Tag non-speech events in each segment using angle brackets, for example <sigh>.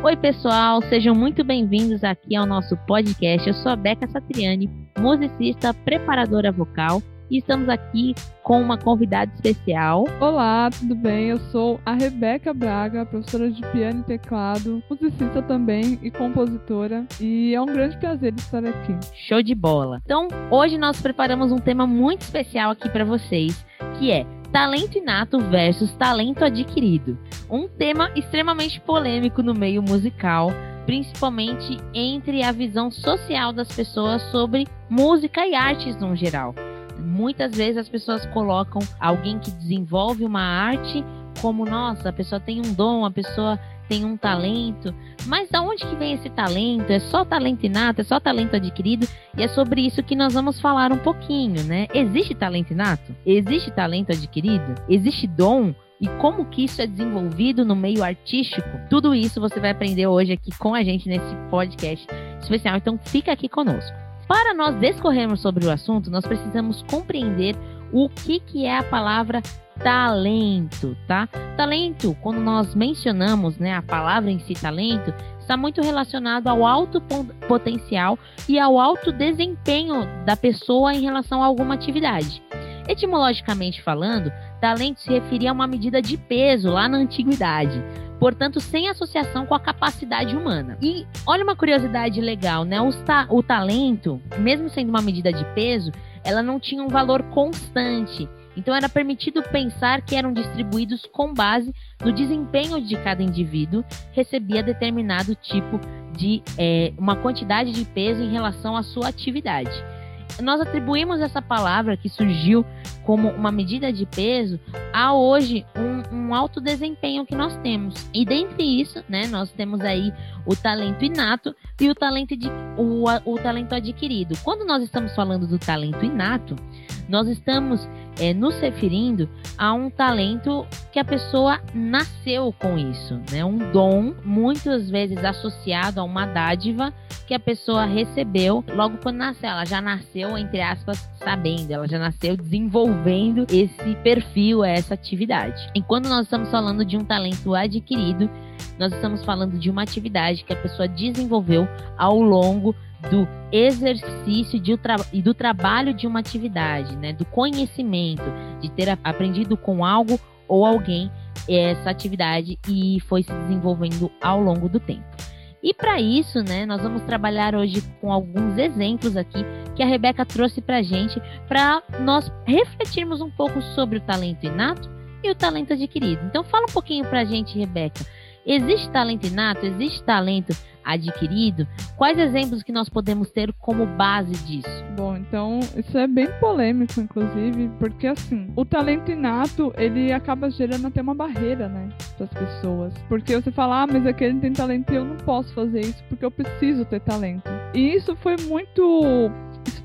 Oi, pessoal, sejam muito bem-vindos aqui ao nosso podcast. Eu sou a Beca Satriani, musicista, preparadora vocal e estamos aqui com uma convidada especial. Olá, tudo bem? Eu sou a Rebeca Braga, professora de piano e teclado, musicista também e compositora, e é um grande prazer estar aqui. Show de bola. Então, hoje nós preparamos um tema muito especial aqui para vocês, que é talento inato versus talento adquirido. Um tema extremamente polêmico no meio musical, principalmente entre a visão social das pessoas sobre música e artes no geral. Muitas vezes as pessoas colocam alguém que desenvolve uma arte como, nossa, a pessoa tem um dom, a pessoa tem um talento, mas da onde que vem esse talento? É só talento inato? É só talento adquirido? E é sobre isso que nós vamos falar um pouquinho, né? Existe talento inato? Existe talento adquirido? Existe dom? E como que isso é desenvolvido no meio artístico? Tudo isso você vai aprender hoje aqui com a gente nesse podcast especial. Então fica aqui conosco. Para nós discorrermos sobre o assunto, nós precisamos compreender o que, que é a palavra talento, tá? Talento, quando nós mencionamos né, a palavra em si, talento, está muito relacionado ao alto potencial e ao alto desempenho da pessoa em relação a alguma atividade. Etimologicamente falando, talento se referia a uma medida de peso lá na antiguidade portanto, sem associação com a capacidade humana. E olha uma curiosidade legal, né? O, ta o talento, mesmo sendo uma medida de peso, ela não tinha um valor constante. Então era permitido pensar que eram distribuídos com base no desempenho de cada indivíduo, recebia determinado tipo de é, uma quantidade de peso em relação à sua atividade nós atribuímos essa palavra que surgiu como uma medida de peso a hoje um, um alto desempenho que nós temos. E dentre isso, né, nós temos aí o talento inato e o talento, de, o, o talento adquirido. Quando nós estamos falando do talento inato, nós estamos é, nos referindo a um talento que a pessoa nasceu com isso, né? Um dom, muitas vezes associado a uma dádiva que a pessoa recebeu logo quando nasceu. Ela já nasceu, entre aspas, sabendo, ela já nasceu desenvolvendo esse perfil, essa atividade. Enquanto nós estamos falando de um talento adquirido, nós estamos falando de uma atividade que a pessoa desenvolveu ao longo do exercício de, e do trabalho de uma atividade, né? do conhecimento, de ter aprendido com algo ou alguém essa atividade e foi se desenvolvendo ao longo do tempo. E para isso, né, nós vamos trabalhar hoje com alguns exemplos aqui que a Rebeca trouxe para gente, para nós refletirmos um pouco sobre o talento inato e o talento adquirido. Então, fala um pouquinho para a gente, Rebeca. Existe talento inato? Existe talento adquirido? Quais exemplos que nós podemos ter como base disso? Bom, então isso é bem polêmico, inclusive, porque assim, o talento inato ele acaba gerando até uma barreira, né, para as pessoas, porque você fala, ah, mas aquele tem talento e eu não posso fazer isso porque eu preciso ter talento. E isso foi muito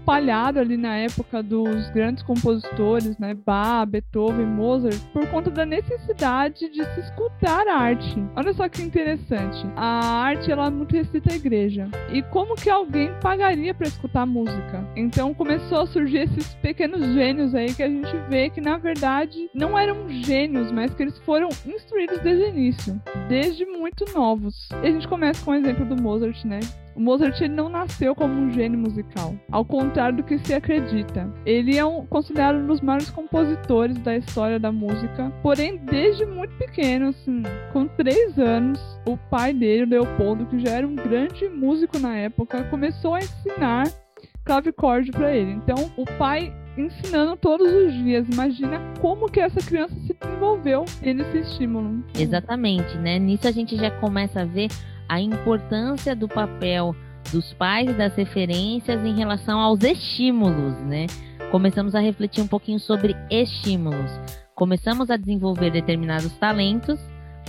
espalhado ali na época dos grandes compositores, né, Bach, Beethoven, Mozart, por conta da necessidade de se escutar a arte. Olha só que interessante. A arte ela muito restrita à igreja. E como que alguém pagaria para escutar música? Então começou a surgir esses pequenos gênios aí que a gente vê que na verdade não eram gênios, mas que eles foram instruídos desde o início, desde muito novos. E a gente começa com o exemplo do Mozart, né? O Mozart ele não nasceu como um gênio musical, ao contrário do que se acredita. Ele é um, considerado um dos maiores compositores da história da música, porém, desde muito pequeno, assim, com três anos, o pai dele, Leopoldo, que já era um grande músico na época, começou a ensinar clavicorde para ele. Então, o pai ensinando todos os dias. Imagina como que essa criança se desenvolveu nesse estímulo. Exatamente, né? Nisso a gente já começa a ver a importância do papel dos pais e das referências em relação aos estímulos, né? Começamos a refletir um pouquinho sobre estímulos. Começamos a desenvolver determinados talentos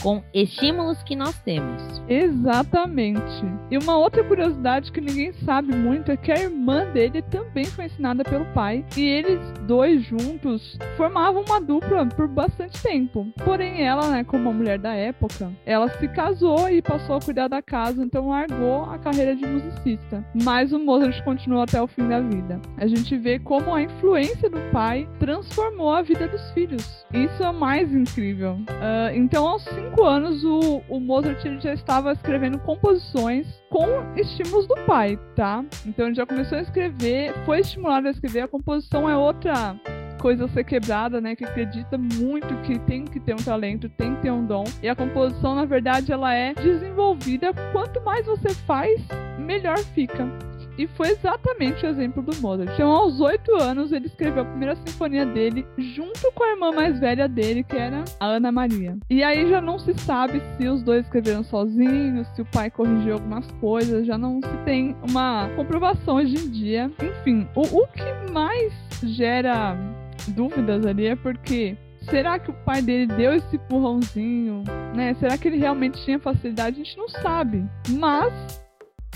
com estímulos que nós temos. Exatamente. E uma outra curiosidade que ninguém sabe muito é que a irmã dele também foi ensinada pelo pai e eles dois juntos formavam uma dupla por bastante tempo. Porém, ela, né, como uma mulher da época, ela se casou e passou a cuidar da casa, então largou a carreira de musicista. Mas o Mozart continuou até o fim da vida. A gente vê como a influência do pai transformou a vida dos filhos. Isso é mais incrível. Uh, então, aos cinco anos o, o Mozart já estava escrevendo composições com estímulos do pai, tá? Então ele já começou a escrever, foi estimulado a escrever. A composição é outra coisa a ser quebrada, né? Que acredita muito que tem que ter um talento, tem que ter um dom. E a composição, na verdade, ela é desenvolvida. Quanto mais você faz, melhor fica. E foi exatamente o exemplo do Mozart. Então, aos oito anos, ele escreveu a primeira sinfonia dele junto com a irmã mais velha dele, que era a Ana Maria. E aí já não se sabe se os dois escreveram sozinhos, se o pai corrigiu algumas coisas, já não se tem uma comprovação hoje em dia. Enfim, o, o que mais gera dúvidas ali é porque será que o pai dele deu esse empurrãozinho, né? Será que ele realmente tinha facilidade? A gente não sabe. Mas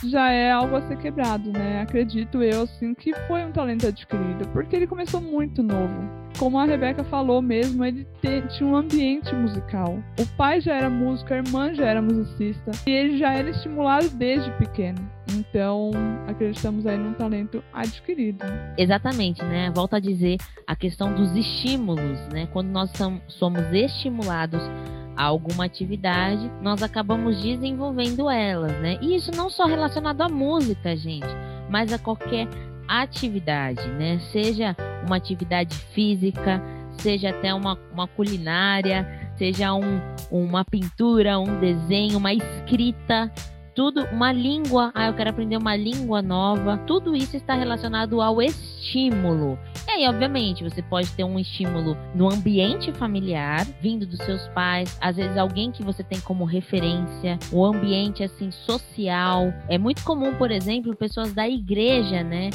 já é algo a ser quebrado, né? Acredito eu, assim, que foi um talento adquirido, porque ele começou muito novo. Como a Rebeca falou mesmo, ele te, tinha um ambiente musical. O pai já era músico, a irmã já era musicista, e ele já era estimulado desde pequeno. Então, acreditamos aí num talento adquirido. Exatamente, né? Volto a dizer a questão dos estímulos, né? Quando nós somos estimulados a alguma atividade, nós acabamos desenvolvendo elas, né? E isso não só relacionado à música, gente, mas a qualquer atividade, né? Seja uma atividade física, seja até uma, uma culinária, seja um, uma pintura, um desenho, uma escrita, tudo, uma língua, ah, eu quero aprender uma língua nova, tudo isso está relacionado ao estímulo. E aí, obviamente, você pode ter um estímulo no ambiente familiar, vindo dos seus pais, às vezes alguém que você tem como referência, o ambiente assim social. É muito comum, por exemplo, pessoas da igreja, né,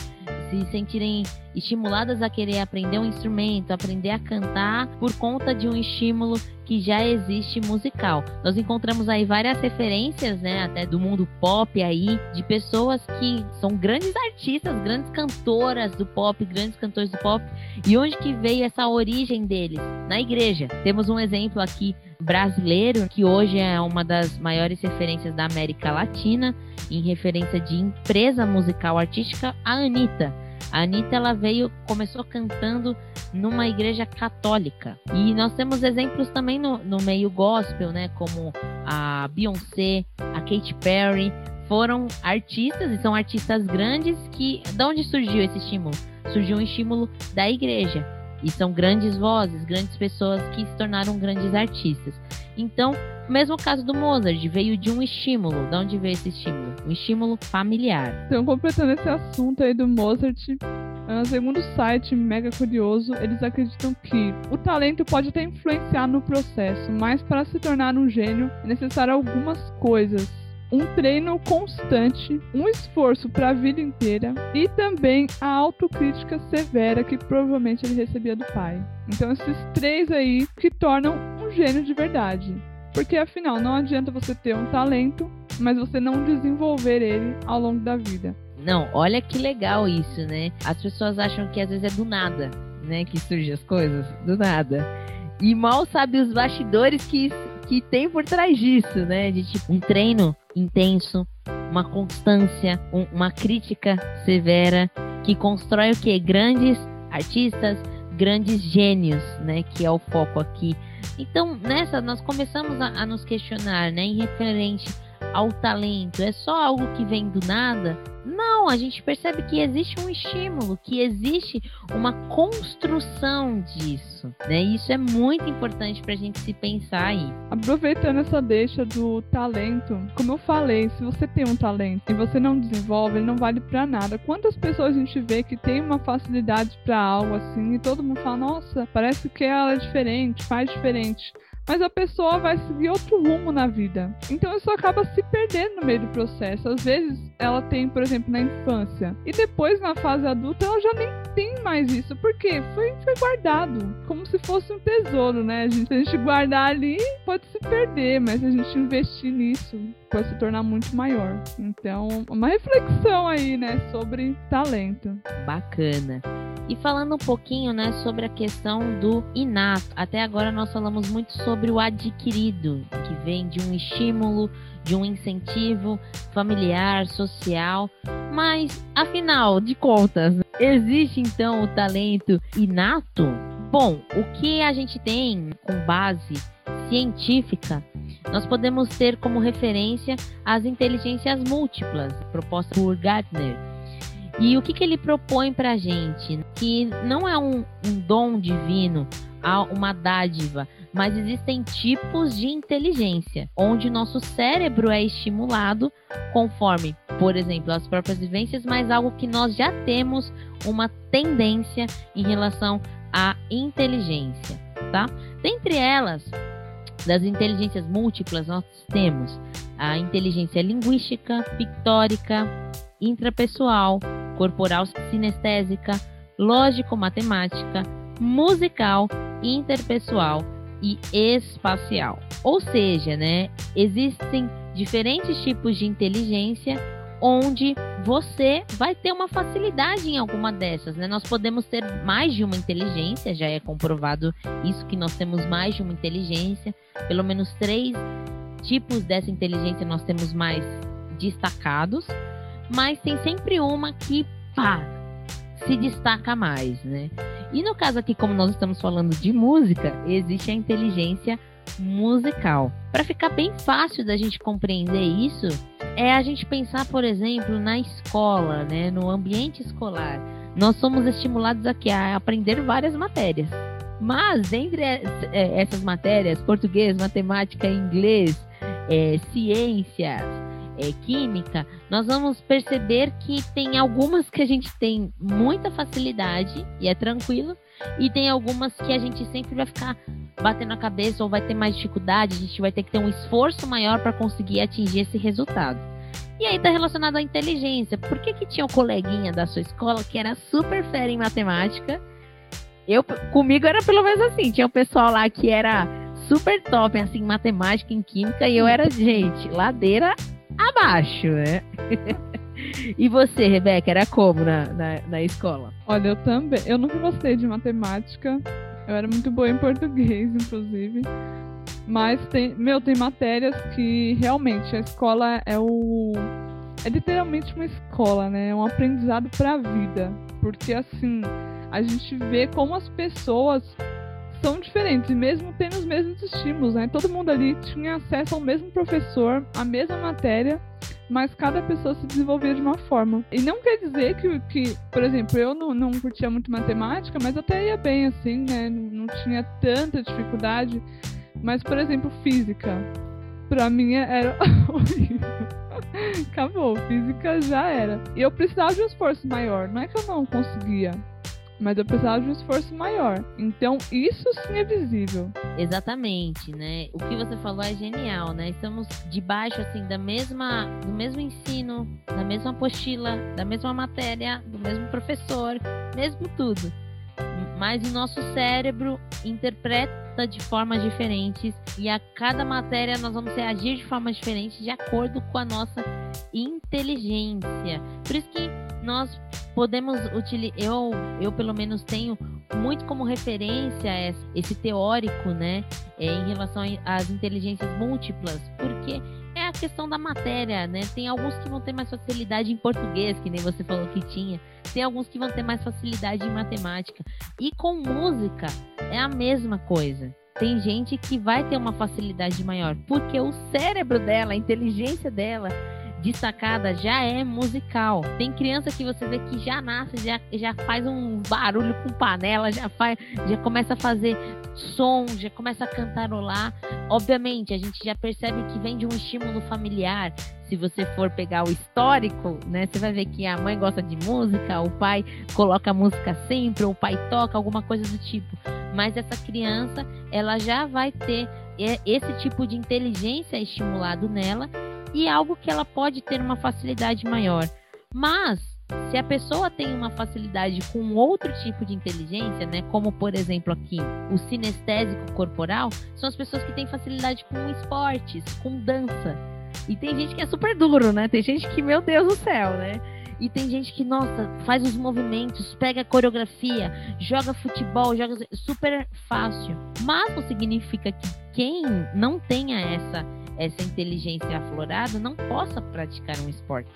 se sentirem estimuladas a querer aprender um instrumento, aprender a cantar por conta de um estímulo que já existe musical. Nós encontramos aí várias referências, né, até do mundo pop aí, de pessoas que são grandes artistas, grandes cantoras do pop, grandes cantores do pop. E onde que veio essa origem deles? Na igreja. Temos um exemplo aqui brasileiro, que hoje é uma das maiores referências da América Latina, em referência de empresa musical artística, a Anitta. A Anitta ela veio, começou cantando numa igreja católica. E nós temos exemplos também no, no meio gospel, né? Como a Beyoncé, a Katy Perry. Foram artistas e são artistas grandes que. De onde surgiu esse estímulo? Surgiu um estímulo da igreja. E são grandes vozes, grandes pessoas que se tornaram grandes artistas. Então, mesmo caso do Mozart, veio de um estímulo. De onde veio esse estímulo? Um estímulo familiar. Então, completando esse assunto aí do Mozart, Uh, segundo o site Mega Curioso, eles acreditam que o talento pode até influenciar no processo, mas para se tornar um gênio é necessário algumas coisas. Um treino constante, um esforço para a vida inteira e também a autocrítica severa que provavelmente ele recebia do pai. Então, esses três aí que tornam gênio de verdade. Porque afinal, não adianta você ter um talento, mas você não desenvolver ele ao longo da vida. Não, olha que legal isso, né? As pessoas acham que às vezes é do nada, né? Que surgem as coisas, do nada. E mal sabe os bastidores que, que tem por trás disso, né? De tipo, um treino intenso, uma constância, um, uma crítica severa que constrói o que? Grandes artistas, grandes gênios, né? Que é o foco aqui então, nessa, nós começamos a, a nos questionar, né, em referente ao talento. É só algo que vem do nada? Não, a gente percebe que existe um estímulo, que existe uma construção disso. Né? Isso é muito importante para a gente se pensar aí. Aproveitando essa deixa do talento, como eu falei, se você tem um talento e você não desenvolve, ele não vale para nada. Quantas pessoas a gente vê que tem uma facilidade para algo assim e todo mundo fala, nossa, parece que ela é diferente, faz diferente mas a pessoa vai seguir outro rumo na vida. Então isso acaba se perdendo no meio do processo. Às vezes ela tem, por exemplo, na infância, e depois na fase adulta ela já nem tem mais isso, porque foi, foi guardado como se fosse um tesouro, né? A gente, se a gente guardar ali, pode se perder, mas se a gente investir nisso, pode se tornar muito maior. Então, uma reflexão aí, né, sobre talento. Bacana. E falando um pouquinho, né, sobre a questão do inato. Até agora nós falamos muito sobre o adquirido, que vem de um estímulo, de um incentivo familiar, social. Mas, afinal de contas, existe então o talento inato? Bom, o que a gente tem com base científica nós podemos ter como referência as inteligências múltiplas propostas por Gartner. E o que, que ele propõe para a gente? Que não é um, um dom divino, uma dádiva, mas existem tipos de inteligência, onde nosso cérebro é estimulado conforme, por exemplo, as próprias vivências, mas algo que nós já temos uma tendência em relação à inteligência, tá? Dentre elas, das inteligências múltiplas, nós temos a inteligência linguística, pictórica, intrapessoal, corporal sinestésica, lógico-matemática, musical, interpessoal e espacial. Ou seja, né, existem diferentes tipos de inteligência onde você vai ter uma facilidade em alguma dessas, né? Nós podemos ter mais de uma inteligência, já é comprovado isso que nós temos mais de uma inteligência, pelo menos três tipos dessa inteligência nós temos mais destacados, mas tem sempre uma que pá, se destaca mais, né? E no caso aqui, como nós estamos falando de música, existe a inteligência musical. Para ficar bem fácil da gente compreender isso, é a gente pensar, por exemplo, na escola, né, no ambiente escolar. Nós somos estimulados aqui a aprender várias matérias. Mas entre é, essas matérias, português, matemática, inglês, é, ciências, é, química, nós vamos perceber que tem algumas que a gente tem muita facilidade e é tranquilo, e tem algumas que a gente sempre vai ficar batendo a cabeça ou vai ter mais dificuldade, a gente vai ter que ter um esforço maior para conseguir atingir esse resultado. E aí tá relacionado à inteligência. Por que que tinha um coleguinha da sua escola que era super fera em matemática? Eu, comigo era pelo menos assim, tinha um pessoal lá que era super top assim, em matemática, em química, e eu era, gente, ladeira abaixo, né? <laughs> e você, Rebeca, era como na, na, na, escola? Olha, eu também. Eu nunca gostei de matemática. Eu era muito boa em português, inclusive. Mas tem, meu, tem matérias que realmente a escola é o. É literalmente uma escola, né? É um aprendizado para a vida. Porque assim, a gente vê como as pessoas são diferentes, mesmo tendo os mesmos estímulos, né? Todo mundo ali tinha acesso ao mesmo professor, à mesma matéria, mas cada pessoa se desenvolvia de uma forma. E não quer dizer que, que por exemplo, eu não, não curtia muito matemática, mas até ia bem, assim, né? Não, não tinha tanta dificuldade. Mas, por exemplo, física. Pra mim era. <laughs> Acabou, física já era. E eu precisava de um esforço maior. Não é que eu não conseguia mas eu precisava de um esforço maior. Então, isso sim é visível. Exatamente, né? O que você falou é genial, né? Estamos debaixo assim da mesma do mesmo ensino, da mesma apostila, da mesma matéria, do mesmo professor, mesmo tudo. Mas o nosso cérebro interpreta de formas diferentes e a cada matéria nós vamos reagir de formas diferentes de acordo com a nossa inteligência. Por isso que nós podemos utilizar, eu, eu pelo menos tenho muito como referência esse teórico, né, é, em relação às inteligências múltiplas, porque é a questão da matéria, né? Tem alguns que vão ter mais facilidade em português, que nem você falou que tinha. Tem alguns que vão ter mais facilidade em matemática. E com música é a mesma coisa. Tem gente que vai ter uma facilidade maior, porque o cérebro dela, a inteligência dela destacada já é musical. Tem criança que você vê que já nasce, já, já faz um barulho com panela, já faz, já começa a fazer som, já começa a cantarolar. Obviamente, a gente já percebe que vem de um estímulo familiar. Se você for pegar o histórico, né, você vai ver que a mãe gosta de música, o pai coloca música sempre, ou o pai toca alguma coisa do tipo. Mas essa criança, ela já vai ter esse tipo de inteligência estimulado nela e algo que ela pode ter uma facilidade maior. Mas se a pessoa tem uma facilidade com outro tipo de inteligência, né, como por exemplo aqui o sinestésico corporal, são as pessoas que têm facilidade com esportes, com dança. E tem gente que é super duro, né? Tem gente que, meu Deus do céu, né? E tem gente que, nossa, faz os movimentos, pega a coreografia, joga futebol, joga super fácil. Mas não significa que quem não tenha essa essa inteligência aflorada não possa praticar um esporte.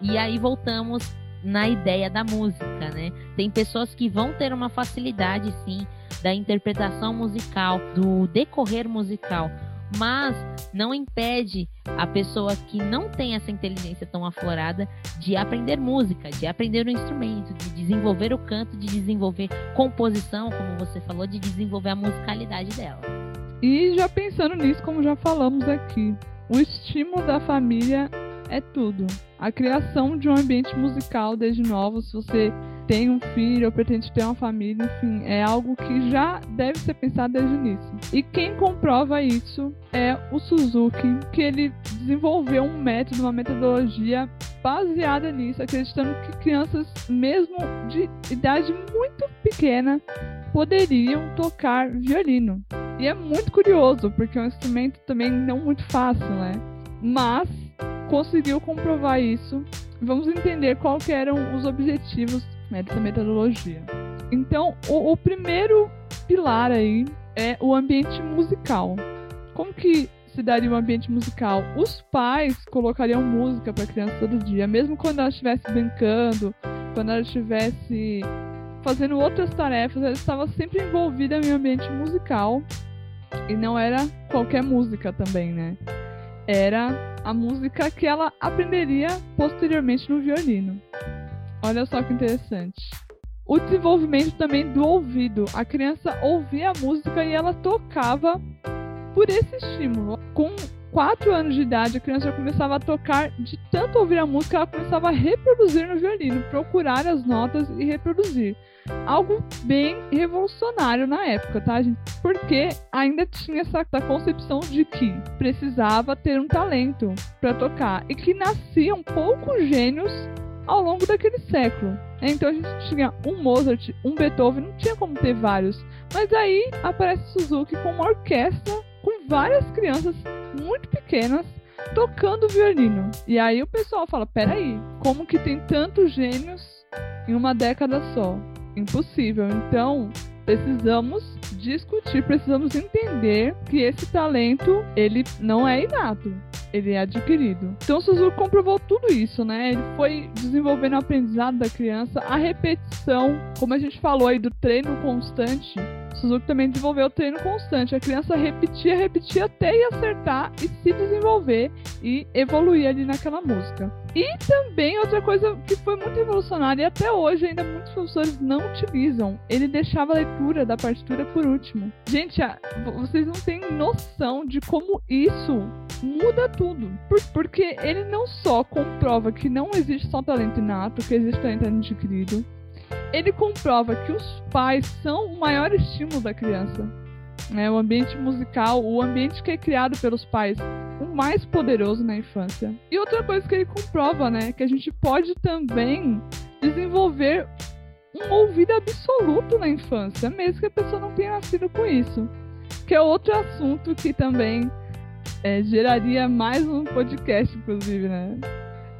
E aí voltamos na ideia da música, né? Tem pessoas que vão ter uma facilidade, sim, da interpretação musical, do decorrer musical, mas não impede a pessoa que não tem essa inteligência tão aflorada de aprender música, de aprender o instrumento, de desenvolver o canto, de desenvolver composição, como você falou, de desenvolver a musicalidade dela. E já pensando nisso, como já falamos aqui, o estímulo da família é tudo. A criação de um ambiente musical desde novo, se você tem um filho ou pretende ter uma família, enfim, é algo que já deve ser pensado desde o início. E quem comprova isso é o Suzuki, que ele desenvolveu um método, uma metodologia baseada nisso, acreditando que crianças, mesmo de idade muito pequena, poderiam tocar violino. E é muito curioso, porque é um instrumento também não muito fácil, né? Mas conseguiu comprovar isso. Vamos entender quais eram os objetivos né, dessa metodologia. Então, o, o primeiro pilar aí é o ambiente musical. Como que se daria um ambiente musical? Os pais colocariam música para a criança todo dia, mesmo quando ela estivesse brincando, quando ela estivesse fazendo outras tarefas, ela estava sempre envolvida em um ambiente musical. E não era qualquer música também, né? Era a música que ela aprenderia posteriormente no violino. Olha só que interessante. O desenvolvimento também do ouvido. A criança ouvia a música e ela tocava por esse estímulo. Com 4 anos de idade, a criança já começava a tocar, de tanto ouvir a música, ela começava a reproduzir no violino, procurar as notas e reproduzir. Algo bem revolucionário na época, tá, gente? Porque ainda tinha essa, concepção de que precisava ter um talento para tocar e que nasciam poucos gênios ao longo daquele século. Então a gente tinha um Mozart, um Beethoven, não tinha como ter vários. Mas aí aparece Suzuki com uma orquestra várias crianças muito pequenas tocando violino. E aí o pessoal fala: peraí, como que tem tantos gênios em uma década só? Impossível. Então precisamos discutir, precisamos entender que esse talento ele não é inato ele é adquirido. Então Suzuki comprovou tudo isso, né? Ele foi desenvolvendo o aprendizado da criança, a repetição, como a gente falou aí do treino constante. Suzuki também desenvolveu o treino constante. A criança repetia, repetia até ir acertar e se desenvolver e evoluir ali naquela música. E também outra coisa que foi muito revolucionária e até hoje ainda muitos professores não utilizam, ele deixava a leitura da partitura por último. Gente, vocês não têm noção de como isso muda tudo. porque ele não só comprova que não existe só talento inato, que existe talento adquirido, ele comprova que os pais são o maior estímulo da criança. Né? O ambiente musical, o ambiente que é criado pelos pais, o mais poderoso na infância. E outra coisa que ele comprova, né, que a gente pode também desenvolver um ouvido absoluto na infância, mesmo que a pessoa não tenha nascido com isso. Que é outro assunto que também é, geraria mais um podcast, inclusive, né?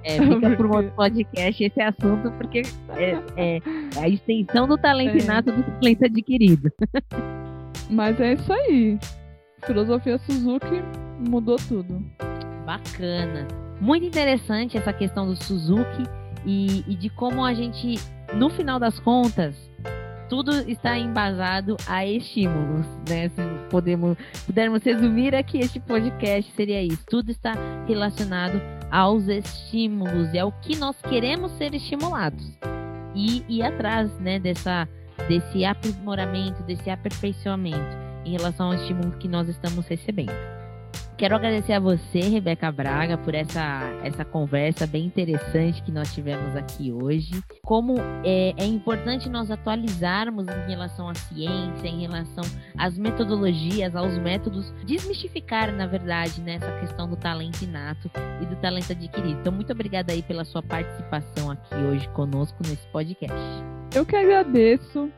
É, <laughs> fica por um outro podcast esse assunto, porque é, é, a extensão do talento é. inato do talento adquirido. Mas é isso aí. Filosofia Suzuki mudou tudo. Bacana. Muito interessante essa questão do Suzuki e, e de como a gente, no final das contas, tudo está embasado a estímulos, né? Se podemos, pudermos resumir aqui este podcast, seria isso. Tudo está relacionado aos estímulos, é o que nós queremos ser estimulados. E ir atrás, né, dessa, desse aprimoramento, desse aperfeiçoamento em relação ao estímulo que nós estamos recebendo. Quero agradecer a você, Rebeca Braga, por essa, essa conversa bem interessante que nós tivemos aqui hoje. Como é, é importante nós atualizarmos em relação à ciência, em relação às metodologias, aos métodos, desmistificar, na verdade, né, questão do talento inato e do talento adquirido. Então, muito obrigada aí pela sua participação aqui hoje conosco nesse podcast. Eu que agradeço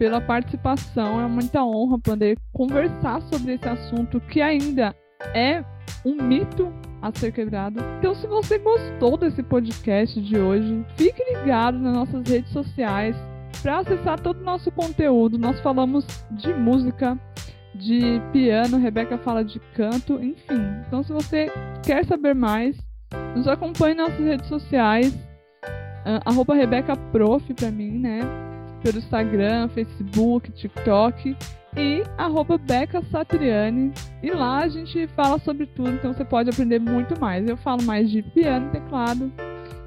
pela participação. É muita honra poder conversar sobre esse assunto que ainda é um mito a ser quebrado. Então, se você gostou desse podcast de hoje, fique ligado nas nossas redes sociais para acessar todo o nosso conteúdo. Nós falamos de música, de piano, Rebeca fala de canto, enfim. Então, se você quer saber mais, nos acompanhe nas nossas redes sociais, uh, arroba RebecaProf para mim, né? Pelo Instagram, Facebook, TikTok. E arroba Beca Satriani. E lá a gente fala sobre tudo, então você pode aprender muito mais. Eu falo mais de piano e teclado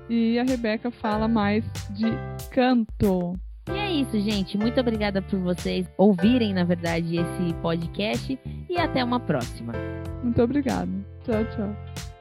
e a Rebeca fala mais de canto. E é isso, gente. Muito obrigada por vocês ouvirem, na verdade, esse podcast e até uma próxima. Muito obrigada. Tchau, tchau.